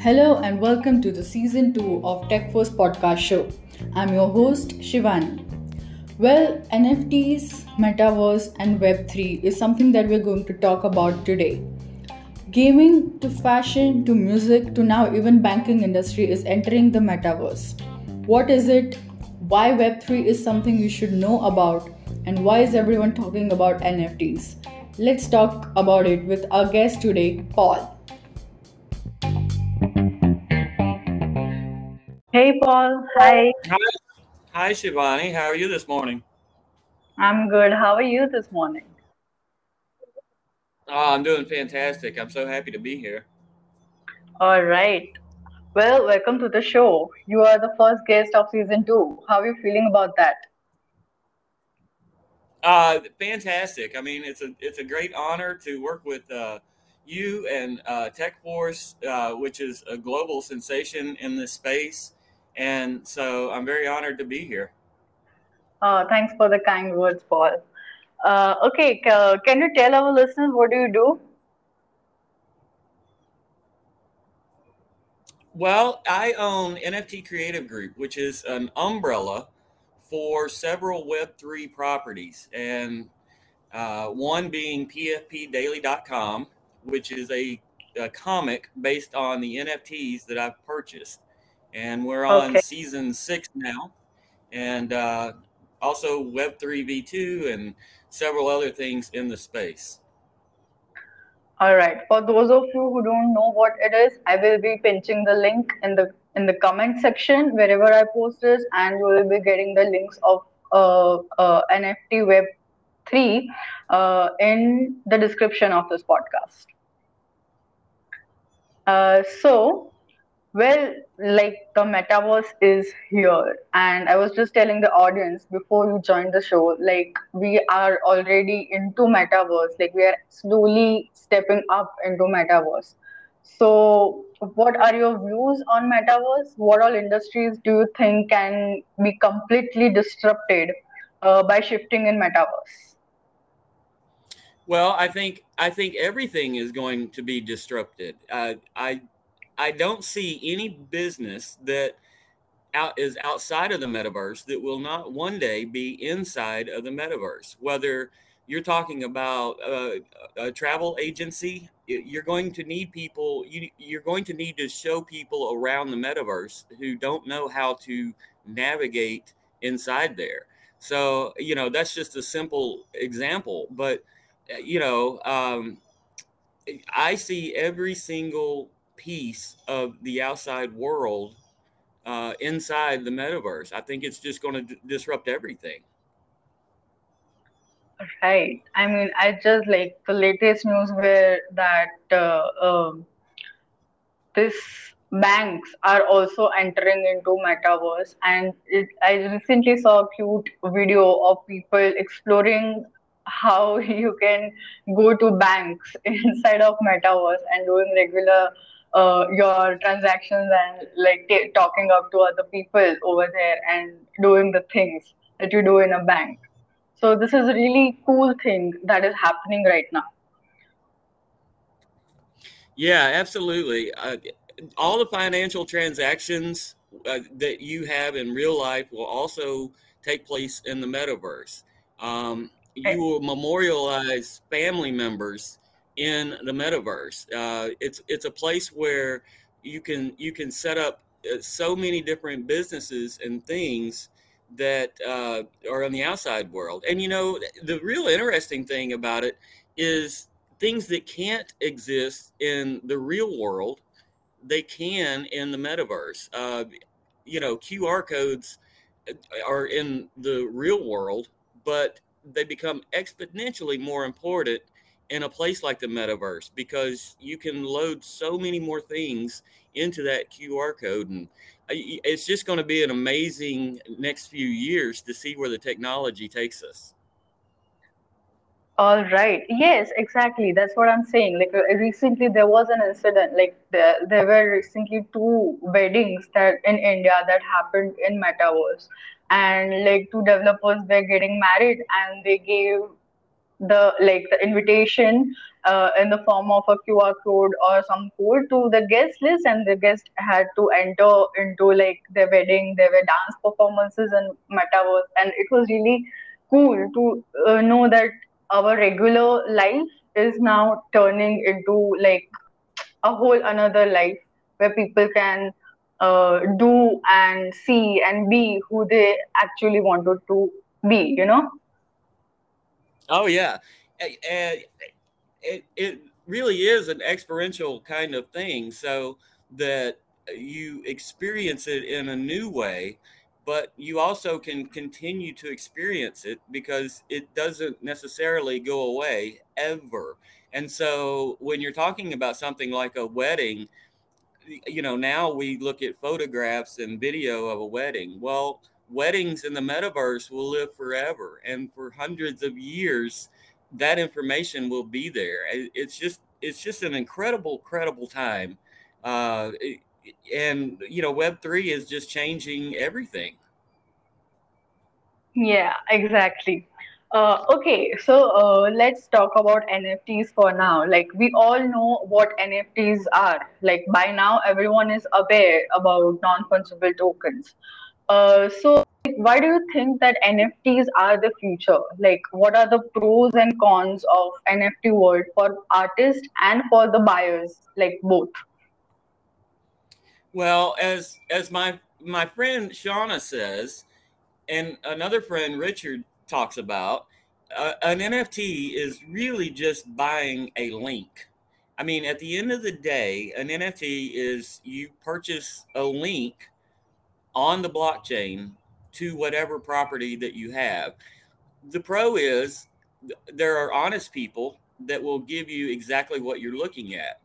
Hello and welcome to the season 2 of TechForce podcast show. I'm your host Shivani. Well, NFTs, metaverse and web3 is something that we're going to talk about today. Gaming to fashion to music to now even banking industry is entering the metaverse. What is it? Why web3 is something you should know about and why is everyone talking about NFTs? Let's talk about it with our guest today, Paul. Hey, Paul. Hi. Hi, hi, Shivani. How are you this morning? I'm good. How are you this morning? Oh, I'm doing fantastic. I'm so happy to be here. All right. Well, welcome to the show. You are the first guest of season two. How are you feeling about that? Uh, fantastic. I mean, it's a it's a great honor to work with uh, you and uh, TechForce, uh, which is a global sensation in this space. And so I'm very honored to be here. Uh, thanks for the kind words, Paul. Uh, okay, can you tell our listeners what do you do? Well, I own NFT Creative Group, which is an umbrella for several Web3 properties, and uh, one being PFPDaily.com, which is a, a comic based on the NFTs that I've purchased. And we're on Okay. season six now, and uh, also Web3 V2 and several other things in the space. All right. For those of you who don't know what it is, I will be pinching the link in the in the comment section wherever I post this, and you will be getting the links of uh, uh, NFT Web three uh, in the description of this podcast. Uh, so, well, like the metaverse is here, and I was just telling the audience before you joined the show, like we are already into metaverse, like we are slowly stepping up into metaverse. So, what are your views on metaverse? What all industries do you think can be completely disrupted uh, by shifting in metaverse? Well, I think I think everything is going to be disrupted. Uh, I I don't see any business that out is outside of the metaverse that will not one day be inside of the metaverse. Whether you're talking about uh, a travel agency, you're going to need people. You, you're going to need to show people around the metaverse who don't know how to navigate inside there. So you know that's just a simple example, but uh, you know um, I see every single piece of the outside world uh, inside the metaverse. I think it's just going to d- disrupt everything. Right. I mean, I just like the latest news where that uh, um, this banks are also entering into metaverse, and it, I recently saw a cute video of people exploring how you can go to banks inside of metaverse and doing regular uh, your transactions and like ta talking up to other people over there and doing the things that you do in a bank. So this is a really cool thing that is happening right now. Yeah, absolutely. Uh, all the financial transactions uh, that you have in real life will also take place in the metaverse. Um, you will memorialize family members in the metaverse. Uh, it's it's a place where you can you can set up uh, so many different businesses and things that uh, are on the outside world. And you know, the real interesting thing about it is things that can't exist in the real world, they can in the metaverse. Uh, you know, QR codes uh, are in the real world, but they become exponentially more important in a place like the metaverse because you can load so many more things into that QR code and it's just going to be an amazing next few years to see where the technology takes us. All right. Yes, exactly. That's what I'm saying. Like uh, recently, there was an incident. Like there, there were recently two weddings that in India that happened in metaverse, and like two developers were getting married, and they gave the like the invitation uh, in the form of a QR code or some code to the guest list, and the guest had to enter into like their wedding. There were dance performances and metaverse, and it was really cool to uh, know that our regular life is now turning into like a whole another life where people can uh, do and see and be who they actually wanted to be you know oh yeah it, it really is an experiential kind of thing so that you experience it in a new way but you also can continue to experience it because it doesn't necessarily go away ever and so when you're talking about something like a wedding, you know, now we look at photographs and video of a wedding. Well, weddings in the metaverse will live forever. And for hundreds of years, that information will be there. It's just, it's just an incredible, incredible time. Uh, and, you know, Web3 is just changing everything. Yeah, exactly. Uh, okay, so uh, let's talk about NFTs for now. Like, we all know what NFTs are. Like, by now, everyone is aware about non fungible tokens. Uh, so, why do you think that NFTs are the future? Like, what are the pros and cons of NFT world for artists and for the buyers? Like, both. Well, as as my my friend Shauna says, and another friend Richard talks about, uh, an NFT is really just buying a link. I mean, at the end of the day, an NFT is you purchase a link on the blockchain to whatever property that you have. The pro is there are honest people that will give you exactly what you're looking at.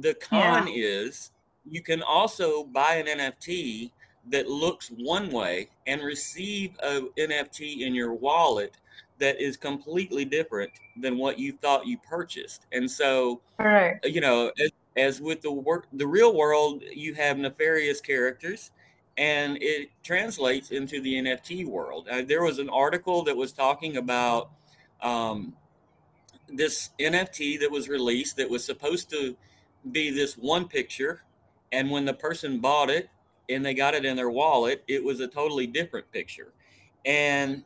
The con yeah. is you can also buy an NFT that looks one way and receive a NFT in your wallet that is completely different than what you thought you purchased. And so, right. you know, as, as with the work, the real world, you have nefarious characters, and it translates into the NFT world. Uh, there was an article that was talking about um, this NFT that was released that was supposed to be this one picture, and when the person bought it and they got it in their wallet, it was a totally different picture. And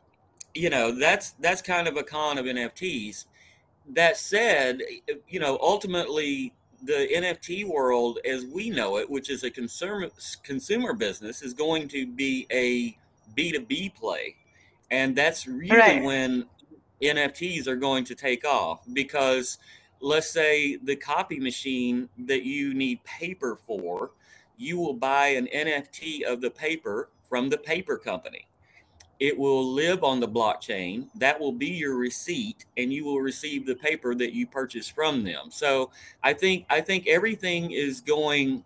you know that's that's kind of a con of nfts that said you know ultimately the nft world as we know it which is a consumer consumer business is going to be a b2b play and that's really right. when nfts are going to take off because let's say the copy machine that you need paper for you will buy an nft of the paper from the paper company it will live on the blockchain. That will be your receipt and you will receive the paper that you purchase from them. So i think i think everything is going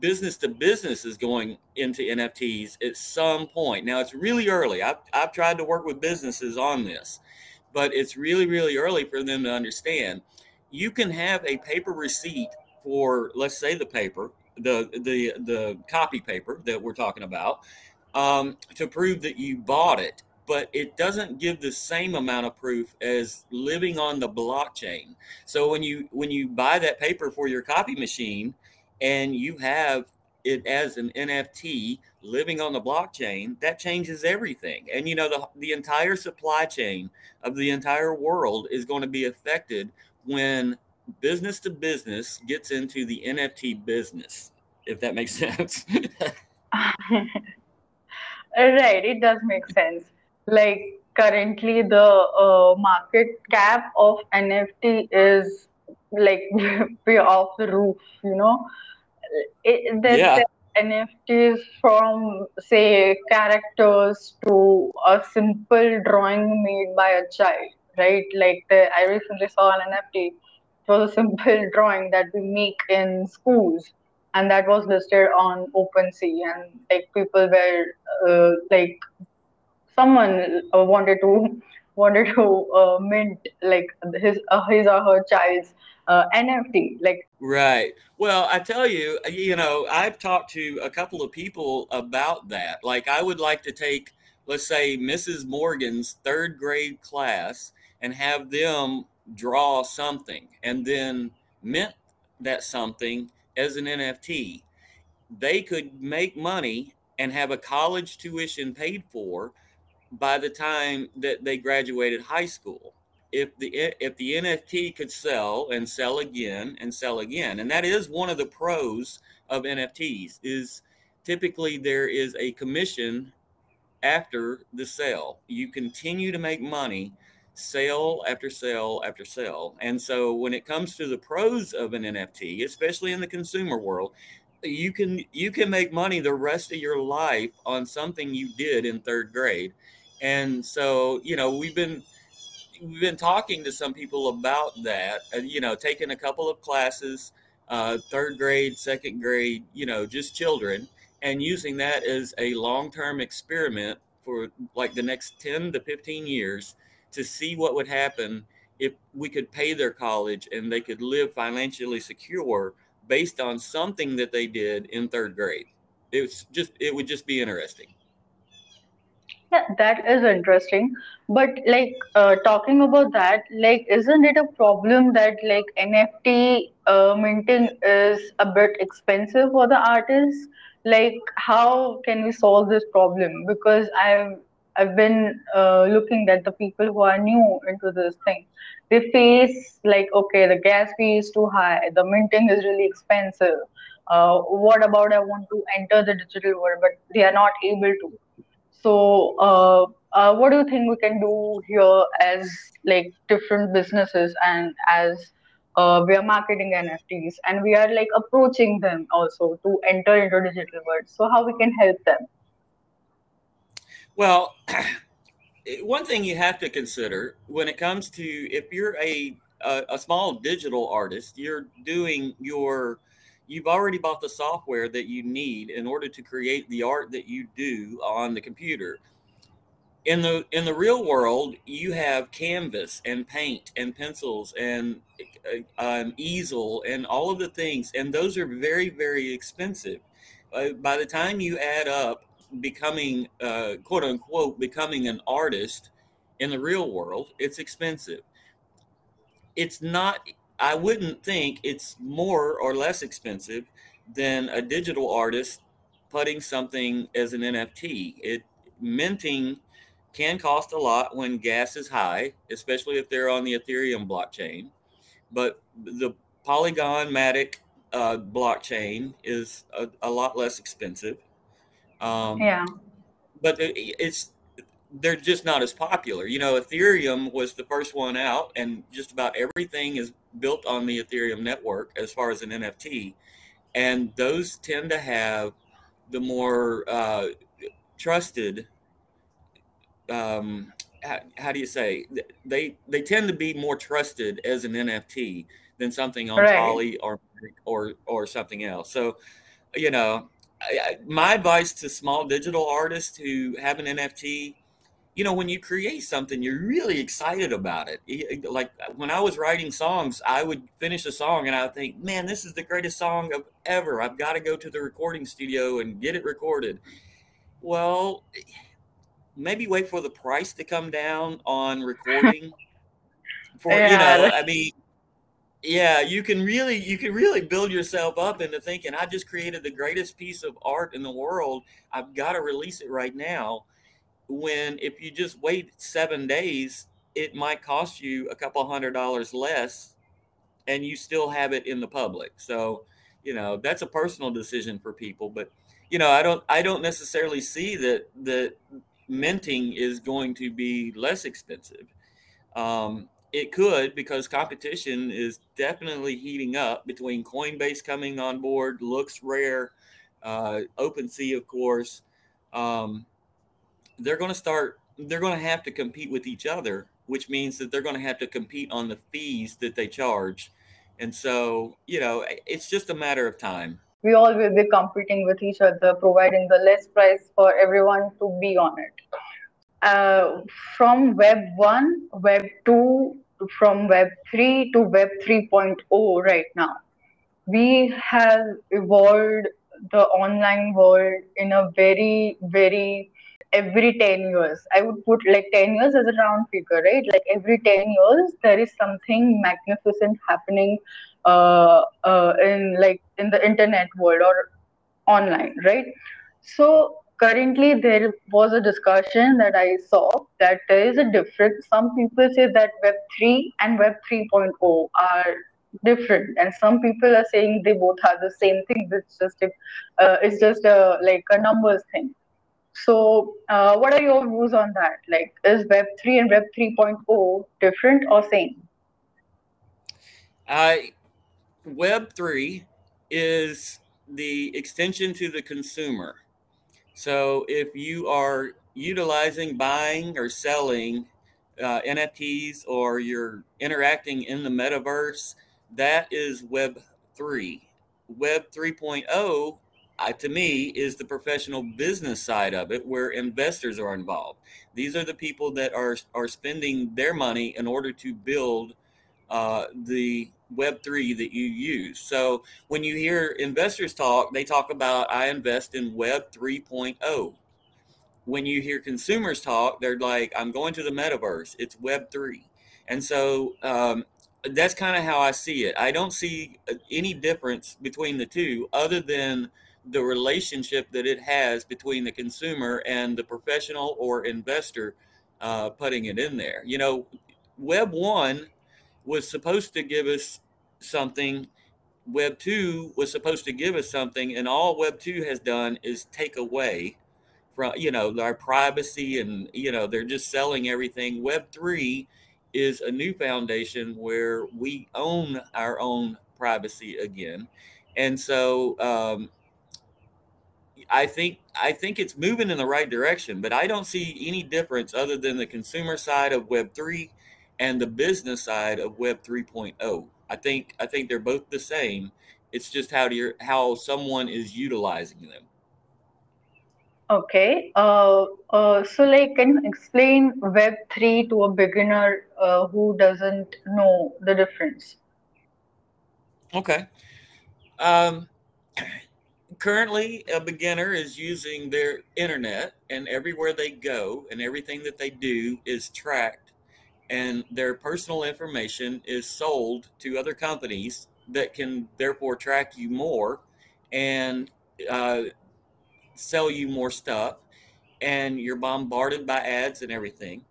business to business is going into nfts at some point. Now it's really early. I've, I've tried to work with businesses on this but it's really really early for them to understand. You can have a paper receipt for let's say the paper the the the copy paper that we're talking about um, to prove that you bought it, but it doesn't give the same amount of proof as living on the blockchain. So when you when you buy that paper for your copy machine and you have it as an NFT living on the blockchain, that changes everything. And you know the the entire supply chain of the entire world is going to be affected when business to business gets into the NFT business, if that makes sense. Right, it does make sense. Like currently, the uh, market cap of NFT is like way off the roof. You know, it, there's yeah. NFTs from say characters to a simple drawing made by a child. Right, like the, I recently saw an NFT. It was a simple drawing that we make in schools and that was listed on OpenSea, and like people were uh, like someone uh, wanted to wanted to uh, mint like his uh, his or her child's uh, NFT, like right. Well, I tell you, you know, I've talked to a couple of people about that. Like, I would like to take let's say Mrs. Morgan's third grade class and have them draw something and then mint that something as an NFT, they could make money and have a college tuition paid for by the time that they graduated high school if the if the NFT could sell and sell again and sell again, and that is one of the pros of NFTs is typically there is a commission after the sale. You continue to make money sale after sale after sale. And so when it comes to the pros of an NFT, especially in the consumer world, you can you can make money the rest of your life on something you did in third grade. And so, you know, we've been we've been talking to some people about that. You know, taking a couple of classes, uh, third grade, second grade, you know, just children, and using that as a long-term experiment for like the next 10 to 15 years to see what would happen if we could pay their college and they could live financially secure based on something that they did in third grade. It's just it would just be interesting. Yeah, that is interesting. But like uh, talking about that, like, isn't it a problem that like NFT uh, minting is a bit expensive for the artists? Like, how can we solve this problem? Because I've I've been uh, looking at the people who are new into this thing. They face like, okay, the gas fee is too high, the minting is really expensive. Uh, what about I want to enter the digital world, but they are not able to so, uh, uh, what do you think we can do here as like different businesses and as uh, we are marketing NFTs and we are like approaching them also to enter into digital world. So, how we can help them? Well, one thing you have to consider when it comes to if you're a a, a small digital artist, you're doing your you've already bought the software that you need in order to create the art that you do on the computer. In the in the real world you have canvas and paint and pencils and uh, um, easel and all of the things and those are very very expensive. Uh, by the time you add up becoming uh, quote unquote becoming an artist in the real world it's expensive it's not I wouldn't think it's more or less expensive than a digital artist putting something as an NFT. It minting can cost a lot when gas is high, especially if they're on the Ethereum blockchain. But the Polygon Matic uh, blockchain is a, a, lot less expensive. Um, yeah. But it's they're just not as popular. You know, Ethereum was the first one out, and just about everything is built on the Ethereum network as far as an NFT. And those tend to have the more uh, trusted, um, how, how, do you say, they, they tend to be more trusted as an NFT than something on right. Poly or, or, or something else. So, you know, my advice to small digital artists who have an NFT you know, when you create something, you're really excited about it. Like when I was writing songs, I would finish a song and I would think, man, this is the greatest song of ever. I've got to go to the recording studio and get it recorded. Well, maybe wait for the price to come down on recording. for yeah. you know, I mean, yeah, you can really you can really build yourself up into thinking I just created the greatest piece of art in the world. I've got to release it right now when if you just wait seven days, it might cost you a couple hundred dollars less and you still have it in the public. So, you know, that's a personal decision for people. But, you know, I don't I don't necessarily see that that minting is going to be less expensive. Um, it could because competition is definitely heating up between Coinbase coming on board, LooksRare, uh, OpenSea, of course. Um, they're going to start they're going to have to compete with each other which means that they're going to have to compete on the fees that they charge. And so you know it's just a matter of time. We all will be competing with each other providing the less price for everyone to be on it uh, from web 1 web 2 from web 3 to web 3.0 right now. We have evolved the online world in a very very every 10 years. I would put like 10 years as a round figure right? Like every 10 years there is something magnificent happening uh, uh, in like in the internet world or online right? So currently there was a discussion that i saw that there is a difference. Some people say that web 3 and web 3.0 are different and some people are saying they both are the same thing. It's just uh, it's just a like a numbers thing. So uh, what are your views on that? Like is web 3 and web 3.0 different or same? Uh, web 3 is the extension to the consumer so if you are utilizing buying or selling uh, nfts or you're interacting in the metaverse that is Web 3. Web 3.0, uh, to me, is the professional business side of it where investors are involved. These are the people that are, are spending their money in order to build uh, the Web3 that you use. So when you hear investors talk, they talk about, I invest in Web 3.0 when you hear consumers talk, they're like, I'm going to the metaverse. It's Web three, and so um, that's kind of how I see it. I don't see uh, any difference between the two other than the relationship that it has between the consumer and the professional or investor uh, putting it in there. You know, Web 1 was supposed to give us something. Web 2 was supposed to give us something, and all Web 2 has done is take away from, you know, our privacy and, you know, they're just selling everything. Web 3 is a new foundation where we own our own privacy again. And so um, I think I think it's moving in the right direction, but I don't see any difference other than the consumer side of Web three and the business side of Web 3.0. I think I think they're both the same. It's just how do you how someone is utilizing them. Okay. Uh, uh, so, like, can you explain Web3 to a beginner uh, who doesn't know the difference? Okay. Um, currently, a beginner is using their internet, and everywhere they go and everything that they do is tracked, and their personal information is sold to other companies that can therefore track you more and uh, sell you more stuff and you're bombarded by ads and everything.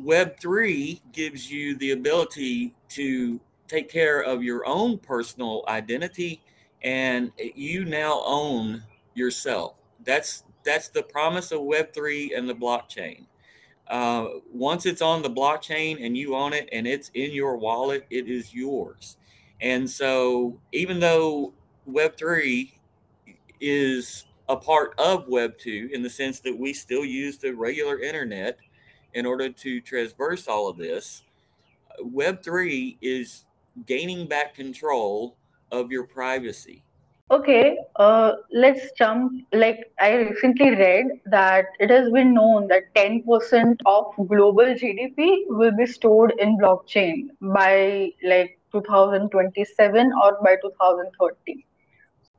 Web3 gives you the ability to take care of your own personal identity and you now own yourself. That's that's the promise of Web3 and the blockchain. Uh, once it's on the blockchain and you own it and it's in your wallet, it is yours. And so, even though Web3 is a part of Web 2 in the sense that we still use the regular internet in order to traverse all of this. Web 3 is gaining back control of your privacy. Okay, uh, let's jump. Like, I recently read that it has been known that 10% of global GDP will be stored in blockchain by like 2027 or by 2030.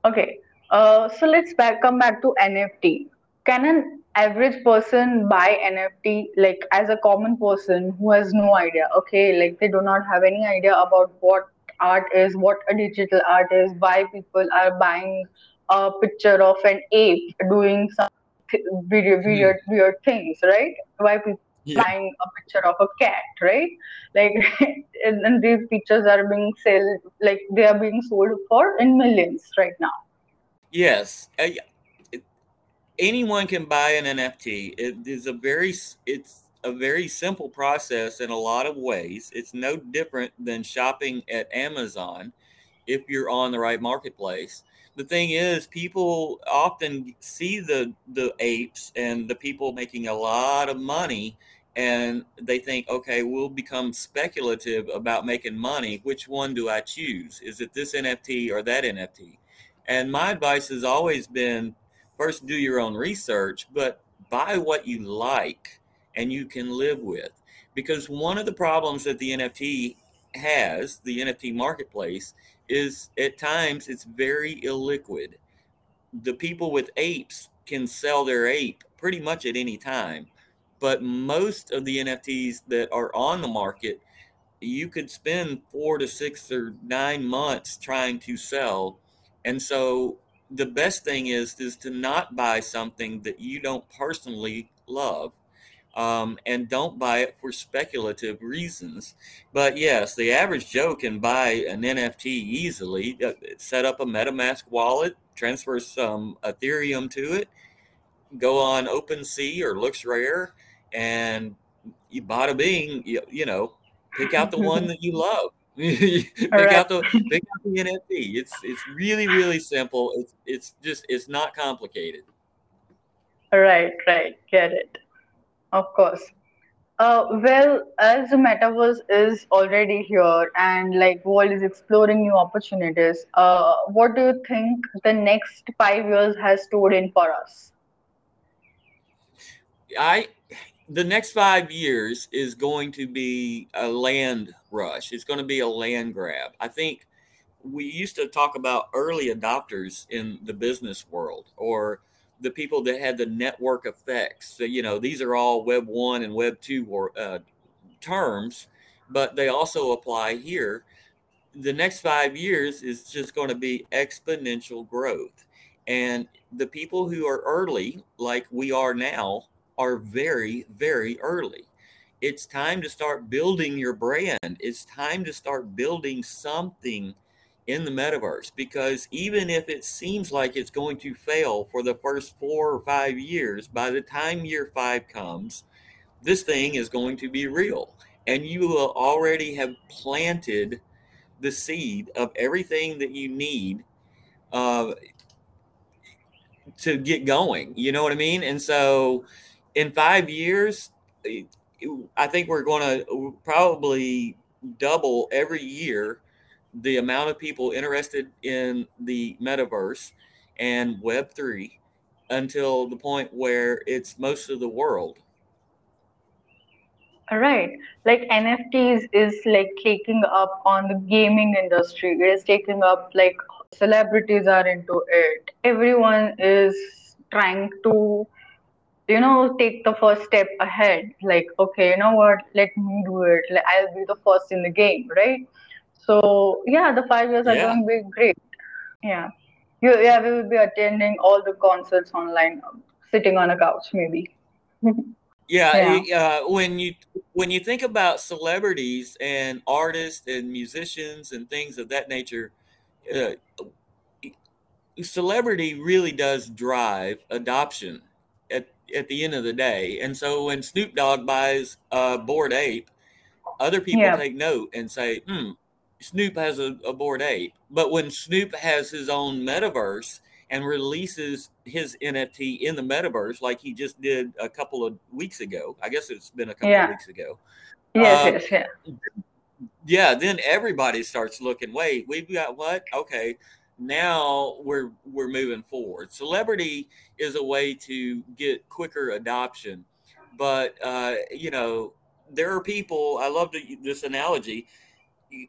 Okay, uh, so let's back come back to NFT. Can an average person buy NFT like as a common person who has no idea? Okay, like they do not have any idea about what art is, what a digital art is, why people are buying a picture of an ape doing some weird, hmm. weird, weird things, right? Why people yeah. buying a picture of a cat, right? Like, and, and these pictures are being sold, like they are being sold for in millions right now. Yes, uh, anyone can buy an NFT. It is a very it's a very simple process in a lot of ways. It's no different than shopping at Amazon if you're on the right marketplace. The thing is, people often see the the apes and the people making a lot of money, and they think, okay, we'll become speculative about making money. Which one do I choose? Is it this NFT or that NFT? And my advice has always been first do your own research, but buy what you like and you can live with. Because one of the problems that the NFT has, the NFT marketplace, is at times it's very illiquid. The people with apes can sell their ape pretty much at any time. But most of the NFTs that are on the market, you could spend four to six or nine months trying to sell. And so the best thing is is to not buy something that you don't personally love um, and don't buy it for speculative reasons. But yes, the average Joe can buy an NFT easily, uh, set up a MetaMask wallet, transfer some Ethereum to it, go on OpenSea or LooksRare, and you bada bing, you, you know, pick out the one that you love. pick right. out the pick out the NFT. It's it's really really simple. It's it's just it's not complicated. Right, right, get it. Of course. Uh, well, as the metaverse is already here and like world is exploring new opportunities, uh, what do you think the next five years has stored in for us? I the next five years is going to be a land rush. It's going to be a land grab. I think we used to talk about early adopters in the business world or the people that had the network effects. So, you know, these are all Web 1 and Web 2 or, uh, terms, but they also apply here. The next five years is just going to be exponential growth. And the people who are early, like we are now, are very, very early. It's time to start building your brand. It's time to start building something in the metaverse because even if it seems like it's going to fail for the first four or five years, by the time year five comes, this thing is going to be real. And you will already have planted the seed of everything that you need uh, to get going. You know what I mean? And so in five years, I think we're going to probably double every year the amount of people interested in the metaverse and Web3 until the point where it's most of the world. All right. Like NFTs is like taking up on the gaming industry. It is taking up like celebrities are into it. Everyone is trying to you know take the first step ahead like okay you know what let me do it like, i'll be the first in the game right so yeah the five years are going to be great yeah you, yeah we will be attending all the concerts online sitting on a couch maybe yeah, yeah. Uh, when you when you think about celebrities and artists and musicians and things of that nature uh, celebrity really does drive adoption at at the end of the day. And so when Snoop Dogg buys a Bored Ape, other people yeah. take note and say, hmm, Snoop has a, a Bored Ape. But when Snoop has his own metaverse and releases his NFT in the metaverse, like he just did a couple of weeks ago, I guess it's been a couple yeah. of weeks ago. Yes, uh, yes, yeah. Yeah, then everybody starts looking, wait, we've got what? Okay, now we're we're moving forward. Celebrity is a way to get quicker adoption, but uh, you know there are people. I love this analogy.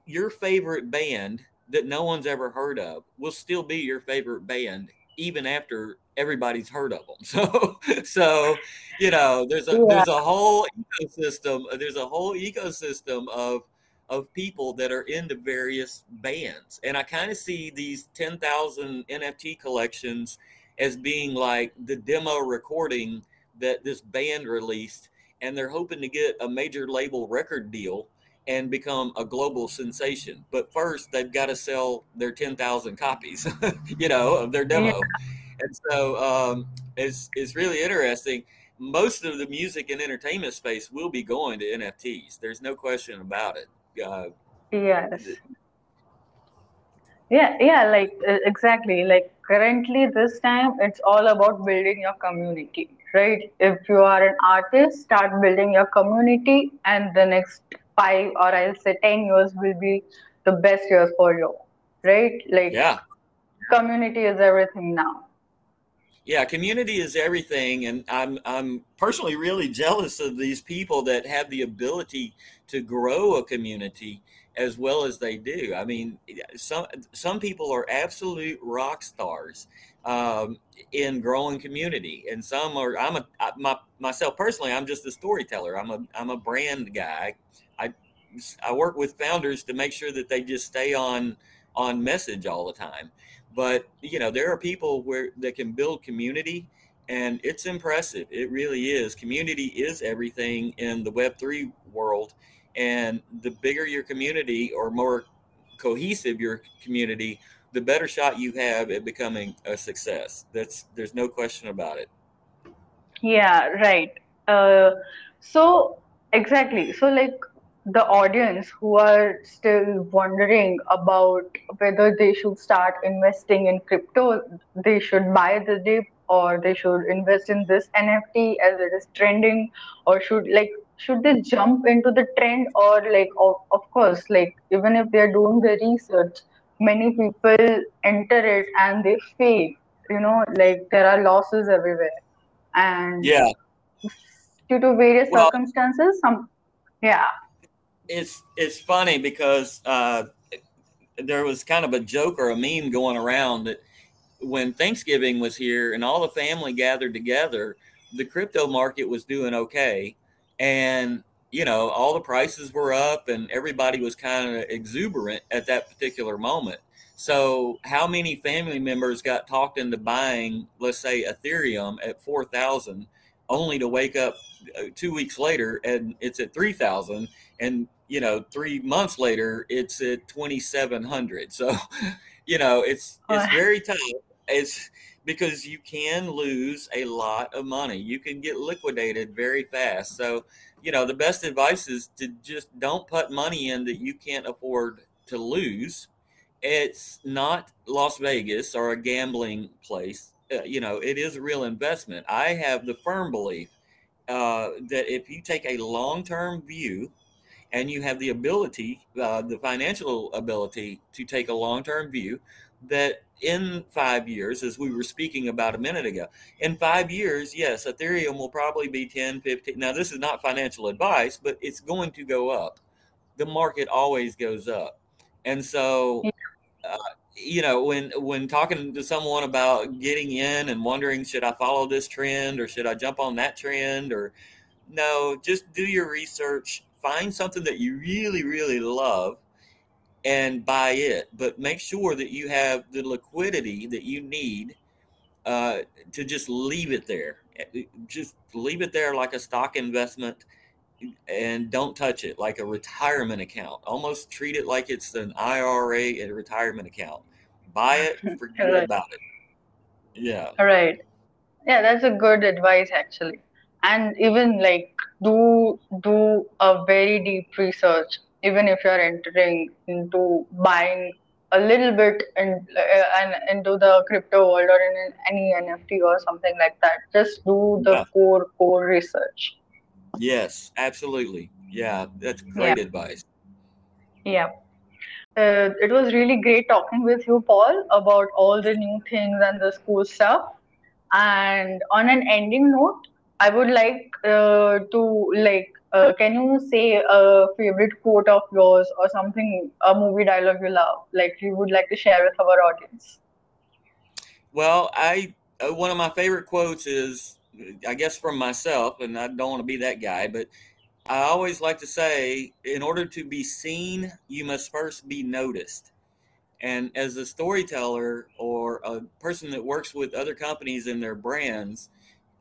Your favorite band that no one's ever heard of will still be your favorite band even after everybody's heard of them. So, so you know, there's a yeah. there's a whole ecosystem. There's a whole ecosystem of of people that are into various bands. And I kind of see these 10,000 NFT collections as being like the demo recording that this band released. And they're hoping to get a major label record deal and become a global sensation. But first, they've got to sell their 10,000 copies, you know, of their demo. Yeah. And so um, it's, it's really interesting. Most of the music and entertainment space will be going to NFTs. There's no question about it uh, yes yeah yeah like exactly like currently this time it's all about building your community right if you are an artist start building your community and the next five or i'll say 10 years will be the best years for you right? Like yeah. community is everything now. Yeah, community is everything, and I'm I'm personally really jealous of these people that have the ability to grow a community as well as they do. I mean, some some people are absolute rock stars um, in growing community, and some are. I'm a I, my myself personally. I'm just a storyteller. I'm a I'm a brand guy. I I work with founders to make sure that they just stay on on message all the time. But you know, there are people where that can build community, and it's impressive. It really is. Community is everything in the Web three world, and the bigger your community or more cohesive your community, the better shot you have at becoming a success. That's there's no question about it. Yeah, right. Uh, so exactly. So like the audience who are still wondering about whether they should start investing in crypto, they should buy the dip or they should invest in this NFT as it is trending, or should like should they jump into the trend or like of, of course like even if they're doing the research, many people enter it and they fail. You know, like there are losses everywhere, and yeah, due to various well, circumstances, some yeah. It's it's funny because uh, there was kind of a joke or a meme going around that when Thanksgiving was here and all the family gathered together, the crypto market was doing okay, and you know all the prices were up and everybody was kind of exuberant at that particular moment. So, how many family members got talked into buying, let's say, Ethereum at four thousand, only to wake up uh, two weeks later and it's at three thousand, and you know, three months later, it's at 2,700. So, you know, it's, it's very tough. It's because you can lose a lot of money. You can get liquidated very fast. So, you know, the best advice is to just don't put money in that you can't afford to lose. It's not Las Vegas or a gambling place. Uh, you know, it is a real investment. I have the firm belief uh, that if you take a long term view, and you have the ability, uh, the financial ability to take a long term view that in five years, as we were speaking about a minute ago, in five years, yes, Ethereum will probably be 10, 15. Now, this is not financial advice, but it's going to go up. The market always goes up. And so, uh, you know, when when talking to someone about getting in and wondering, should I follow this trend or should I jump on that trend or no, just do your research, find something that you really, really love and buy it. But make sure that you have the liquidity that you need uh, to just leave it there. Eh, just leave it there like a stock investment and don't touch it like a retirement account. Almost treat it like it's an IRA and a retirement account. Buy it, forget right. about it. Yeah. All right. Yeah, that's a good advice actually. And even like do do a very deep research even if you're entering into buying a little bit in, uh, and into the crypto world or in any NFT or something like that. Just do the yeah. core core research. Yes, absolutely. Yeah, that's great yeah. advice. Yeah. Uh, it was really great talking with you, Paul, about all the new things and the school stuff. And on an ending note, I would like uh, to like. Uh, can you say a favorite quote of yours or something, a movie dialogue you love, like you would like to share with our audience? Well, I uh, one of my favorite quotes is, I guess from myself, and I don't want to be that guy, but I always like to say, in order to be seen, you must first be noticed. And as a storyteller or a person that works with other companies and their brands,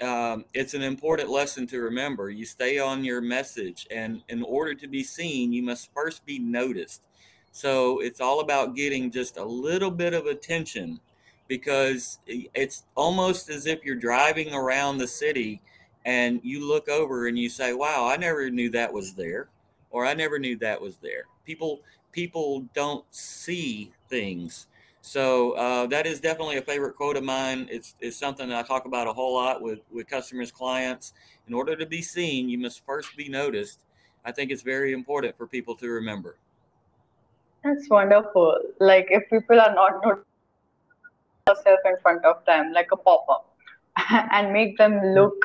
um, it's an important lesson to remember. You stay on your message, and in order to be seen, you must first be noticed. So it's all about getting just a little bit of attention because it's almost as if you're driving around the city and you look over and you say, "Wow, I never knew that was there," or "I never knew that was there." People people don't see things so uh, that is definitely a favorite quote of mine. It's, it's something that I talk about a whole lot with, with customers, clients. In order to be seen, you must first be noticed. I think it's very important for people to remember. That's wonderful. Like if people are not noticing yourself in front of them, like a pop-up, and make them look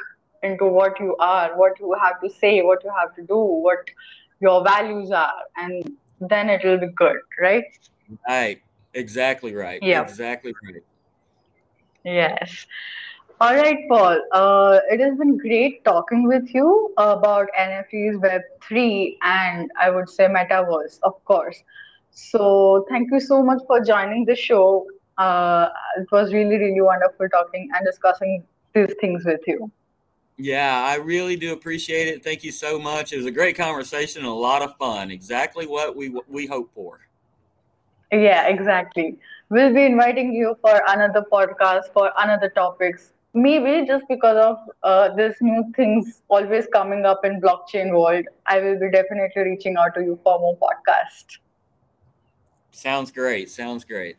into what you are, what you have to say, what you have to do, what your values are, and then it will be good, right? Right. Exactly right. Yeah. Exactly right. Yes. All right, Paul. Uh, it has been great talking with you about NFTs, Web3, and I would say Metaverse, of course. So, thank you so much for joining the show. Uh, it was really, really wonderful talking and discussing these things with you. Yeah, I really do appreciate it. Thank you so much. It was a great conversation and a lot of fun. Exactly what we we hope for. Yeah, exactly. We'll be inviting you for another podcast for another topics. Maybe just because of uh, this new things always coming up in blockchain world, I will be definitely reaching out to you for more podcast. Sounds great. Sounds great.